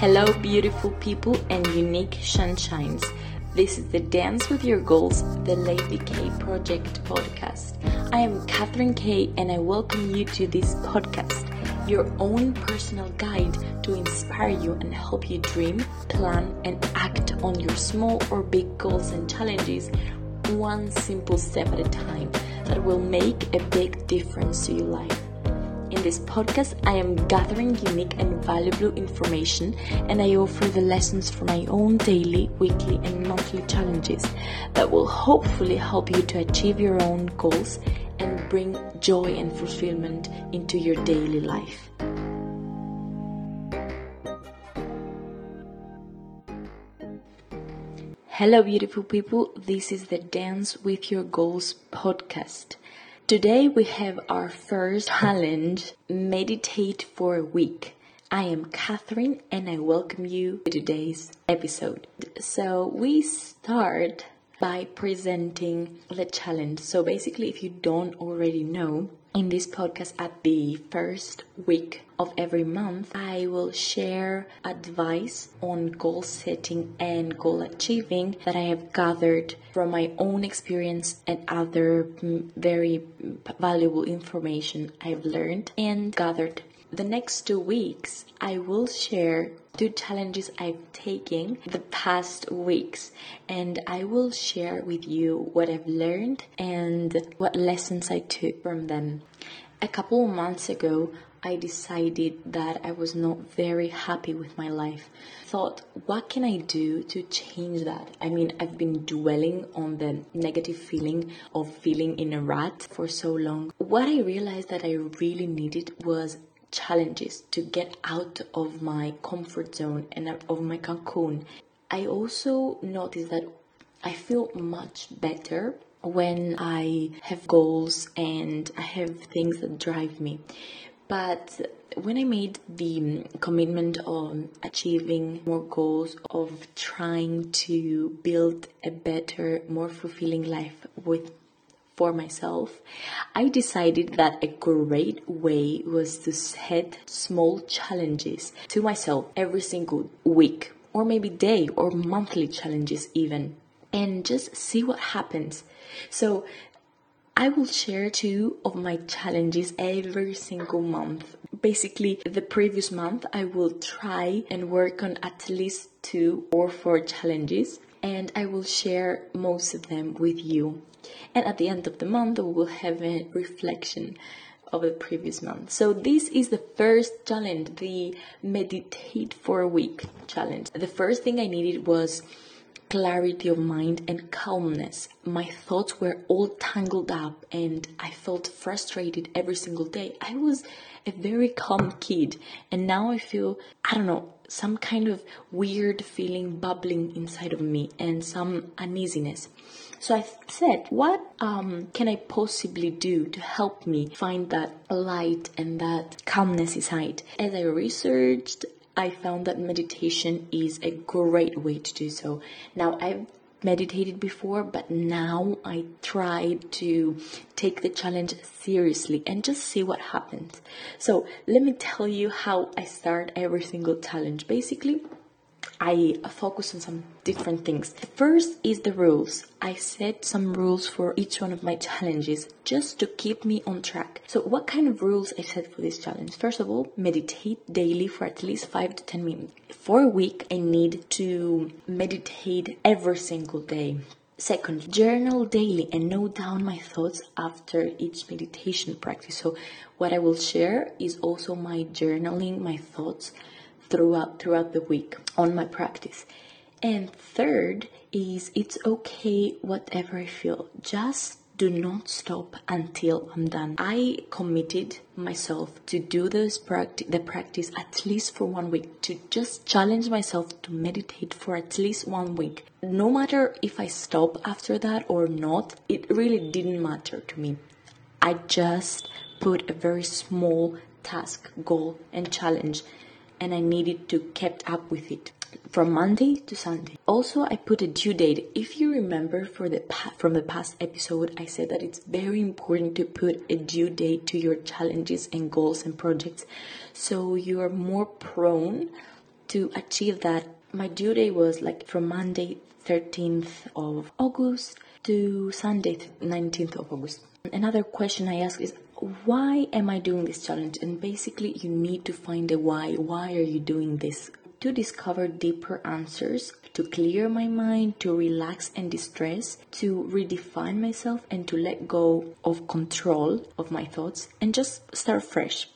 Hello, beautiful people and unique sunshines. This is the Dance with Your Goals, the Lady K Project podcast. I am Katherine K and I welcome you to this podcast, your own personal guide to inspire you and help you dream, plan, and act on your small or big goals and challenges one simple step at a time that will make a big difference to your life. In this podcast, I am gathering unique and valuable information and I offer the lessons for my own daily, weekly, and monthly challenges that will hopefully help you to achieve your own goals and bring joy and fulfillment into your daily life. Hello, beautiful people. This is the Dance with Your Goals podcast. Today we have our first challenge meditate for a week. I am Katherine and I welcome you to today's episode. So we start by presenting the challenge. So basically, if you don't already know, in this podcast at the first week of every month, I will share advice on goal setting and goal achieving that I have gathered from my own experience and other mm, very valuable information I've learned and gathered. The next two weeks, I will share two challenges I've taken the past weeks and I will share with you what I've learned and what lessons I took from them. A couple of months ago, I decided that I was not very happy with my life. Thought, what can I do to change that? I mean, I've been dwelling on the negative feeling of feeling in a rut for so long. What I realized that I really needed was challenges to get out of my comfort zone and of my cocoon. I also noticed that I feel much better when I have goals and I have things that drive me. But when I made the commitment of achieving more goals, of trying to build a better, more fulfilling life with for myself, I decided that a great way was to set small challenges to myself every single week, or maybe day, or monthly challenges even, and just see what happens. So, I will share two of my challenges every single month. Basically, the previous month, I will try and work on at least two or four challenges, and I will share most of them with you. And at the end of the month, we will have a reflection of the previous month. So this is the first challenge, the meditate for a week challenge. The first thing I needed was clarity of mind and calmness. My thoughts were all tangled up and I felt frustrated every single day. I was a very calm kid and now I feel, I don't know, some kind of weird feeling bubbling inside of me and some uneasiness. So I said, what um, can I possibly do to help me find that light and that calmness inside? As I researched, I found that meditation is a great way to do so. Now, I've meditated before, but now I try to take the challenge seriously and just see what happens. So, let me tell you how I start every single challenge. Basically, I focus on some different things. The first is the rules. I set some rules for each one of my challenges just to keep me on track. So, what kind of rules I set for this challenge? First of all, meditate daily for at least 5 to 10 minutes. For a week, I need to meditate every single day. Second, journal daily and note down my thoughts after each meditation practice. So, what I will share is also my journaling, my thoughts throughout throughout the week on my practice. And third is it's okay whatever I feel. Just do not stop until I'm done. I committed myself to do this practice, the practice at least for one week, to just challenge myself to meditate for at least one week. No matter if I stop after that or not, it really didn't matter to me. I just put a very small task, goal, and challenge and I needed to kept up with it from Monday to Sunday. Also, I put a due date. If you remember for the from the past episode, I said that it's very important to put a due date to your challenges and goals and projects so you are more prone to achieve that, my due date was like from Monday 13th of August to Sunday 19th of August. Another question I ask is why am I doing this challenge? And basically, you need to find a why. Why are you doing this? To discover deeper answers, to clear my mind, to relax and distress, to redefine myself, and to let go of control of my thoughts and just start fresh.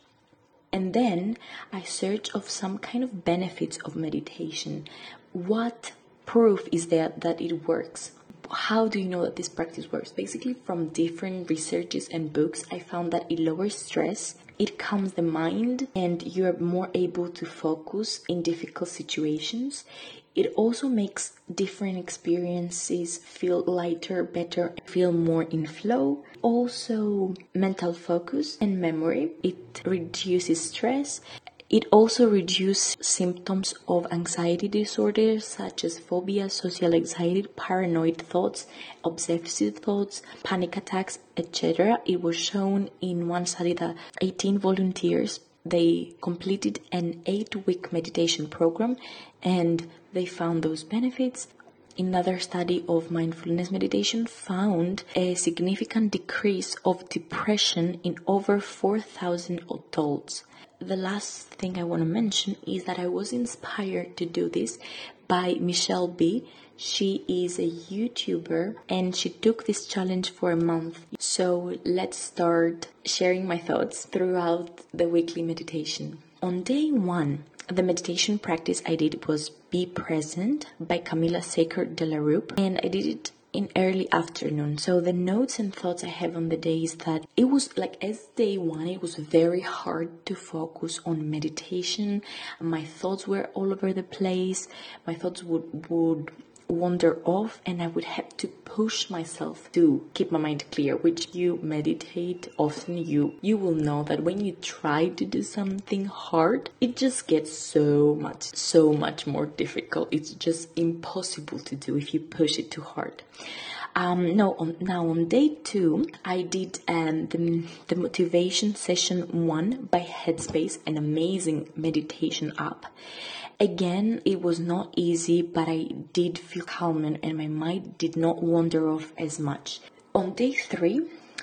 And then I search of some kind of benefits of meditation. What proof is there that it works? How do you know that this practice works? Basically, from different researches and books, I found that it lowers stress, it calms the mind, and you're more able to focus in difficult situations. It also makes different experiences feel lighter, better, feel more in flow. Also, mental focus and memory. It reduces stress it also reduces symptoms of anxiety disorders such as phobia, social anxiety, paranoid thoughts, obsessive thoughts, panic attacks, etc. It was shown in one study that 18 volunteers they completed an 8-week meditation program and they found those benefits Another study of mindfulness meditation found a significant decrease of depression in over 4,000 adults the last thing I want to mention is that I was inspired to do this by Michelle B. She is a YouTuber and she took this challenge for a month. So let's start sharing my thoughts throughout the weekly meditation. On day one, the meditation practice I did was Be Present by Camila Saker de la Rue, and I did it in early afternoon. So the notes and thoughts I have on the day is that it was like as day one, it was very hard to focus on meditation. My thoughts were all over the place. My thoughts would would wander off and I would have to push myself to keep my mind clear, which you meditate often you you will know that when you try to do something hard, it just gets so much so much more difficult. It's just impossible to do if you push it too hard. Um, no, on, now on day two, I did um, the, the motivation session one by Headspace, an amazing meditation app. Again, it was not easy, but I did feel calm and my mind did not wander off as much. On day three,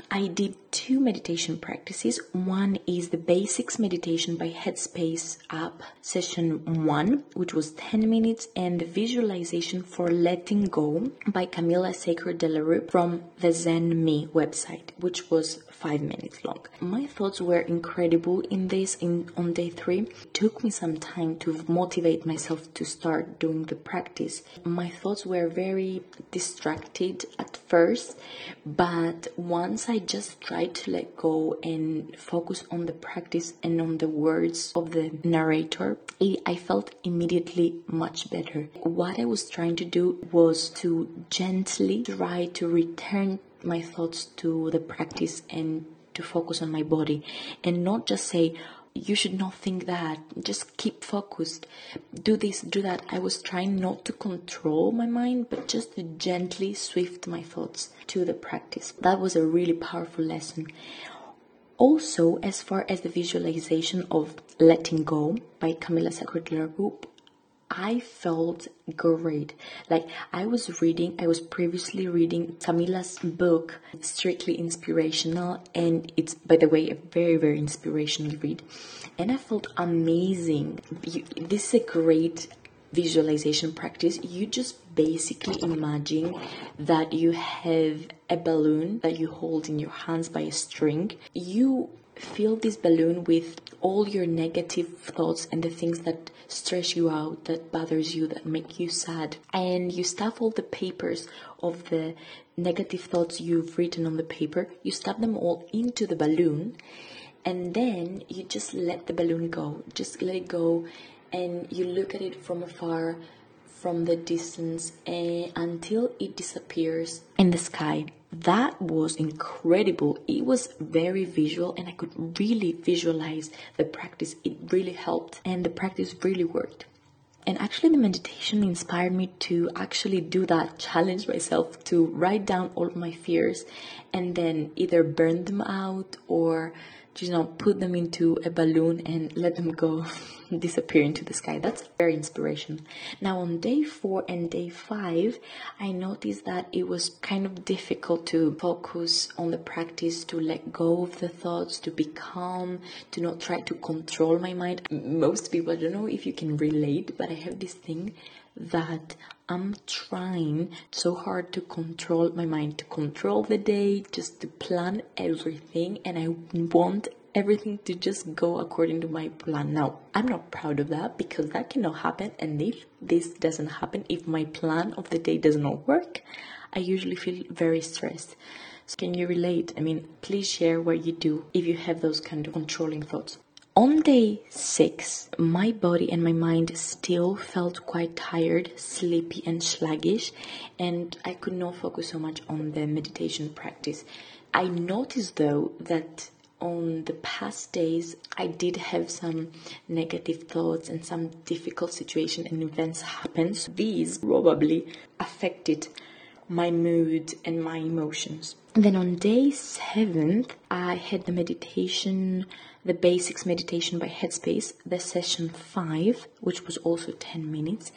I did two meditation practices. One is the basics meditation by Headspace app, session one, which was 10 minutes, and the visualization for letting go by Camila Saker de la Rue from the Zen Me website, which was five minutes long. My thoughts were incredible in this in on day three. It took me some time to motivate myself to start doing the practice. My thoughts were very distracted at first, but once I just tried to let go and focus on the practice and on the words of the narrator, I felt immediately much better. What I was trying to do was to gently try to return my thoughts to the practice and to focus on my body and not just say, you should not think that. Just keep focused. Do this, do that. I was trying not to control my mind, but just to gently swift my thoughts to the practice. That was a really powerful lesson. Also, as far as the visualization of letting go by Camila Group, I felt great. Like I was reading, I was previously reading Camila's book, Strictly Inspirational, and it's, by the way, a very, very inspirational read. And I felt amazing. You, this is a great visualization practice. You just basically imagine that you have a balloon that you hold in your hands by a string. You fill this balloon with all your negative thoughts and the things that stress you out, that bothers you, that make you sad. And you stuff all the papers of the negative thoughts you've written on the paper, you stuff them all into the balloon, and then you just let the balloon go. Just let it go, and you look at it from afar, from the distance, uh, until it disappears in the sky that was incredible. It was very visual and I could really visualize the practice. It really helped and the practice really worked. And actually, the meditation inspired me to actually do that, challenge myself to write down all my fears and then either burn them out or you know, put them into a balloon and let them go disappear into the sky. That's very inspiration. Now on day four and day five, I noticed that it was kind of difficult to focus on the practice, to let go of the thoughts, to be calm, to not try to control my mind. Most people, I don't know if you can relate, but I have this thing that I'm trying so hard to control my mind, to control the day, just to plan everything, and I want everything to just go according to my plan. Now, I'm not proud of that because that cannot happen, and if this doesn't happen, if my plan of the day does not work, I usually feel very stressed. So can you relate? I mean, please share what you do if you have those kind of controlling thoughts. On day six, my body and my mind still felt quite tired, sleepy, and sluggish, and I could not focus so much on the meditation practice. I noticed though that on the past days, I did have some negative thoughts and some difficult situation and events happen. So these probably affected my mood and my emotions. Then on day seventh, I had the meditation the basics meditation by Headspace, the session 5, which was also 10 minutes,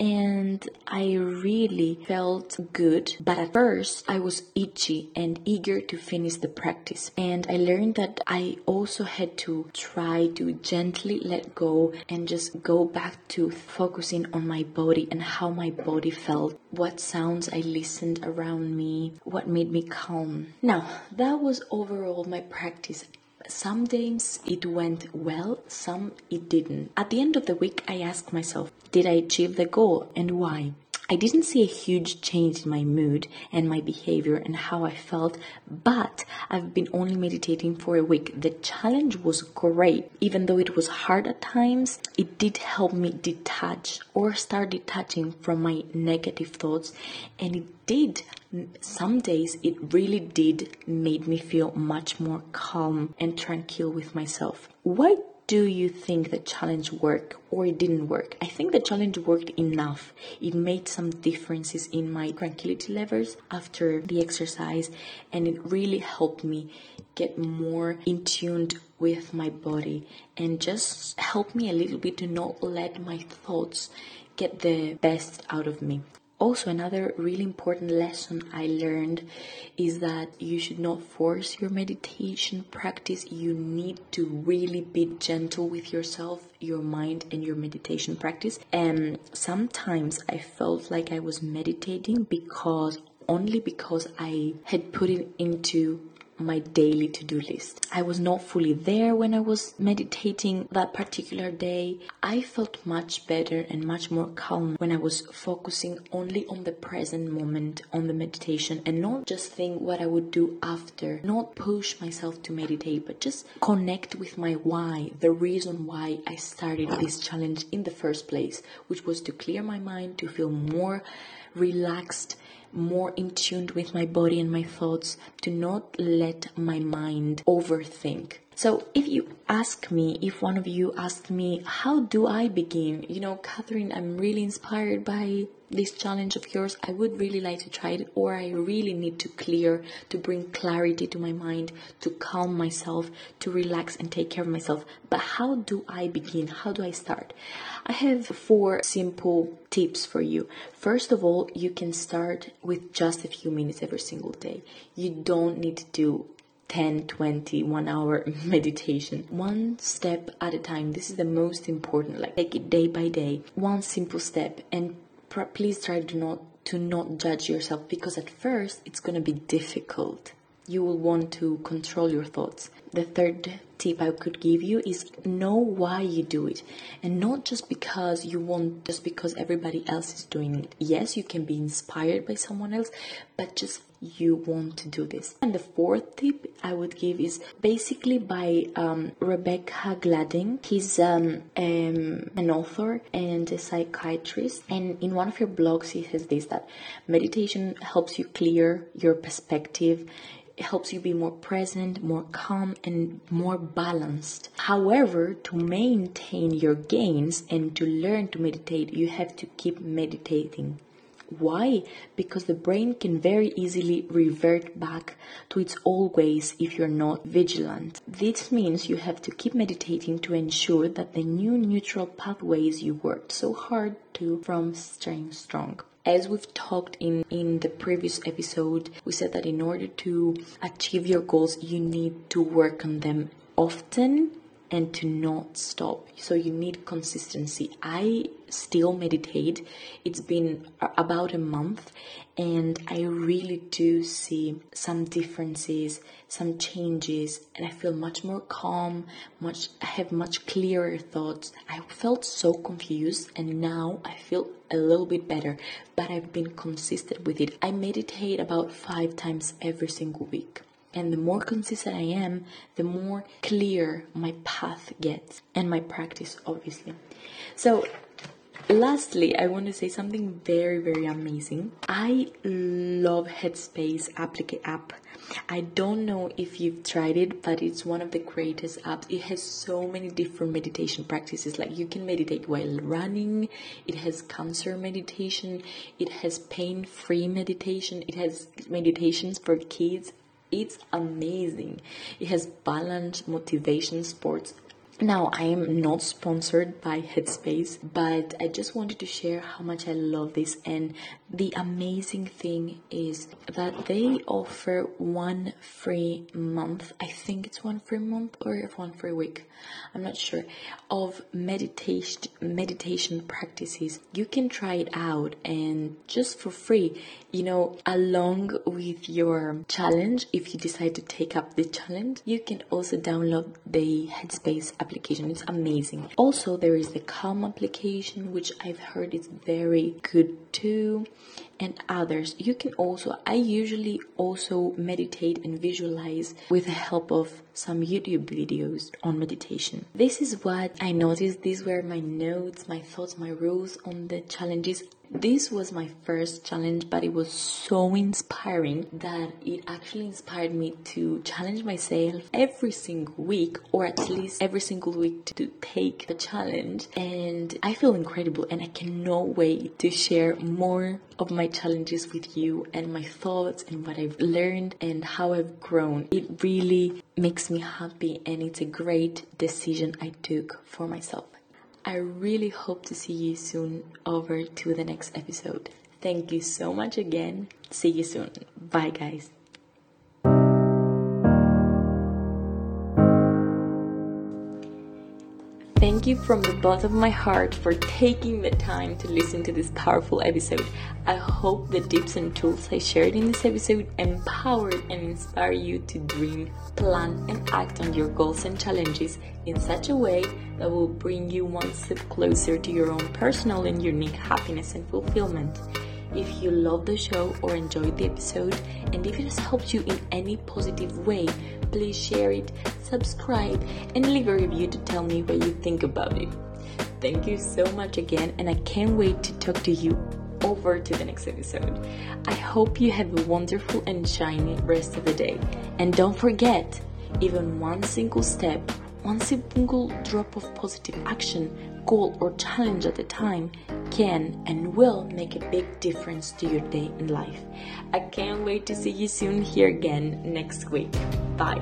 and I really felt good. But at first, I was itchy and eager to finish the practice, and I learned that I also had to try to gently let go and just go back to focusing on my body and how my body felt, what sounds I listened around me, what made me calm. Now, that was overall my practice some days it went well, some it didn't. At the end of the week, I asked myself, did I achieve the goal and why? I didn't see a huge change in my mood and my behavior and how I felt, but I've been only meditating for a week. The challenge was great. Even though it was hard at times, it did help me detach or start detaching from my negative thoughts and it did some days it really did made me feel much more calm and tranquil with myself. Why do you think the challenge worked or it didn't work? I think the challenge worked enough. It made some differences in my tranquility levels after the exercise and it really helped me get more in tune with my body and just help me a little bit to not let my thoughts get the best out of me. Also, another really important lesson I learned is that you should not force your meditation practice. You need to really be gentle with yourself, your mind, and your meditation practice. And sometimes I felt like I was meditating because only because I had put it into my daily to do list. I was not fully there when I was meditating that particular day. I felt much better and much more calm when I was focusing only on the present moment on the meditation and not just think what I would do after, not push myself to meditate, but just connect with my why, the reason why I started this challenge in the first place, which was to clear my mind, to feel more relaxed more in tune with my body and my thoughts, to not let my mind overthink. So, if you ask me, if one of you asked me, how do I begin? You know, Katherine, I'm really inspired by this challenge of yours. I would really like to try it, or I really need to clear, to bring clarity to my mind, to calm myself, to relax and take care of myself. But how do I begin? How do I start? I have four simple tips for you. First of all, you can start with just a few minutes every single day. You don't need to do 10, 20, one hour meditation. One step at a time. This is the most important. Like take it day by day. One simple step and pr- please try to not to not judge yourself because at first it's going to be difficult. You will want to control your thoughts. The third tip I could give you is know why you do it and not just because you want just because everybody else is doing it. Yes, you can be inspired by someone else, but just you want to do this. And the fourth tip I would give is basically by um, Rebecca Gladding. He's um, um, an author and a psychiatrist, and in one of her blogs, he says this that meditation helps you clear your perspective it helps you be more present, more calm, and more balanced. However, to maintain your gains and to learn to meditate, you have to keep meditating Why? Because the brain can very easily revert back to its old ways if you're not vigilant. This means you have to keep meditating to ensure that the new neural pathways you worked so hard to from staying strong. As we've talked in, in the previous episode, we said that in order to achieve your goals, you need to work on them often and to not stop. So you need consistency. I still meditate. It's been about a month and I really do see some differences, some changes, and I feel much more calm, much I have much clearer thoughts. I felt so confused and now I feel a little bit better, but I've been consistent with it. I meditate about 5 times every single week. And the more consistent I am, the more clear my path gets and my practice, obviously. So, lastly, I want to say something very, very amazing. I love Headspace app. I don't know if you've tried it, but it's one of the greatest apps. It has so many different meditation practices. Like you can meditate while running, it has cancer meditation, it has pain free meditation, it has meditations for kids it's amazing. It has balance, motivation, sports, now, I am not sponsored by Headspace, but I just wanted to share how much I love this. And the amazing thing is that they offer one free month. I think it's one free month or one free week. I'm not sure of meditation meditation practices. You can try it out and just for free, you know, along with your challenge, if you decide to take up the challenge, you can also download the Headspace application application. It's amazing. Also, there is the Calm application, which I've heard is very good too and others. You can also, I usually also meditate and visualize with the help of some YouTube videos on meditation. This is what I noticed. These were my notes, my thoughts, my rules on the challenges this was my first challenge, but it was so inspiring that it actually inspired me to challenge myself every single week, or at least every single week to take the challenge. And I feel incredible, and I cannot wait to share more of my challenges with you and my thoughts and what I've learned and how I've grown. It really makes me happy, and it's a great decision I took for myself. I really hope to see you soon over to the next episode. Thank you so much again. See you soon. Bye, guys. Thank you from the bottom of my heart for taking the time to listen to this powerful episode. I hope the tips and tools I shared in this episode empower and inspire you to dream, plan, and act on your goals and challenges in such a way that will bring you one step closer to your own personal and unique happiness and fulfillment. If you love the show or enjoyed the episode, and if it has helped you in any positive way, please share it, subscribe, and leave a review to tell me what you think about it. Thank you so much again, and I can't wait to talk to you over to the next episode. I hope you have a wonderful and shiny rest of the day. And don't forget, even one single step, one single drop of positive action goal or challenge at a time can and will make a big difference to your day in life. I can't wait to see you soon here again next week. Bye.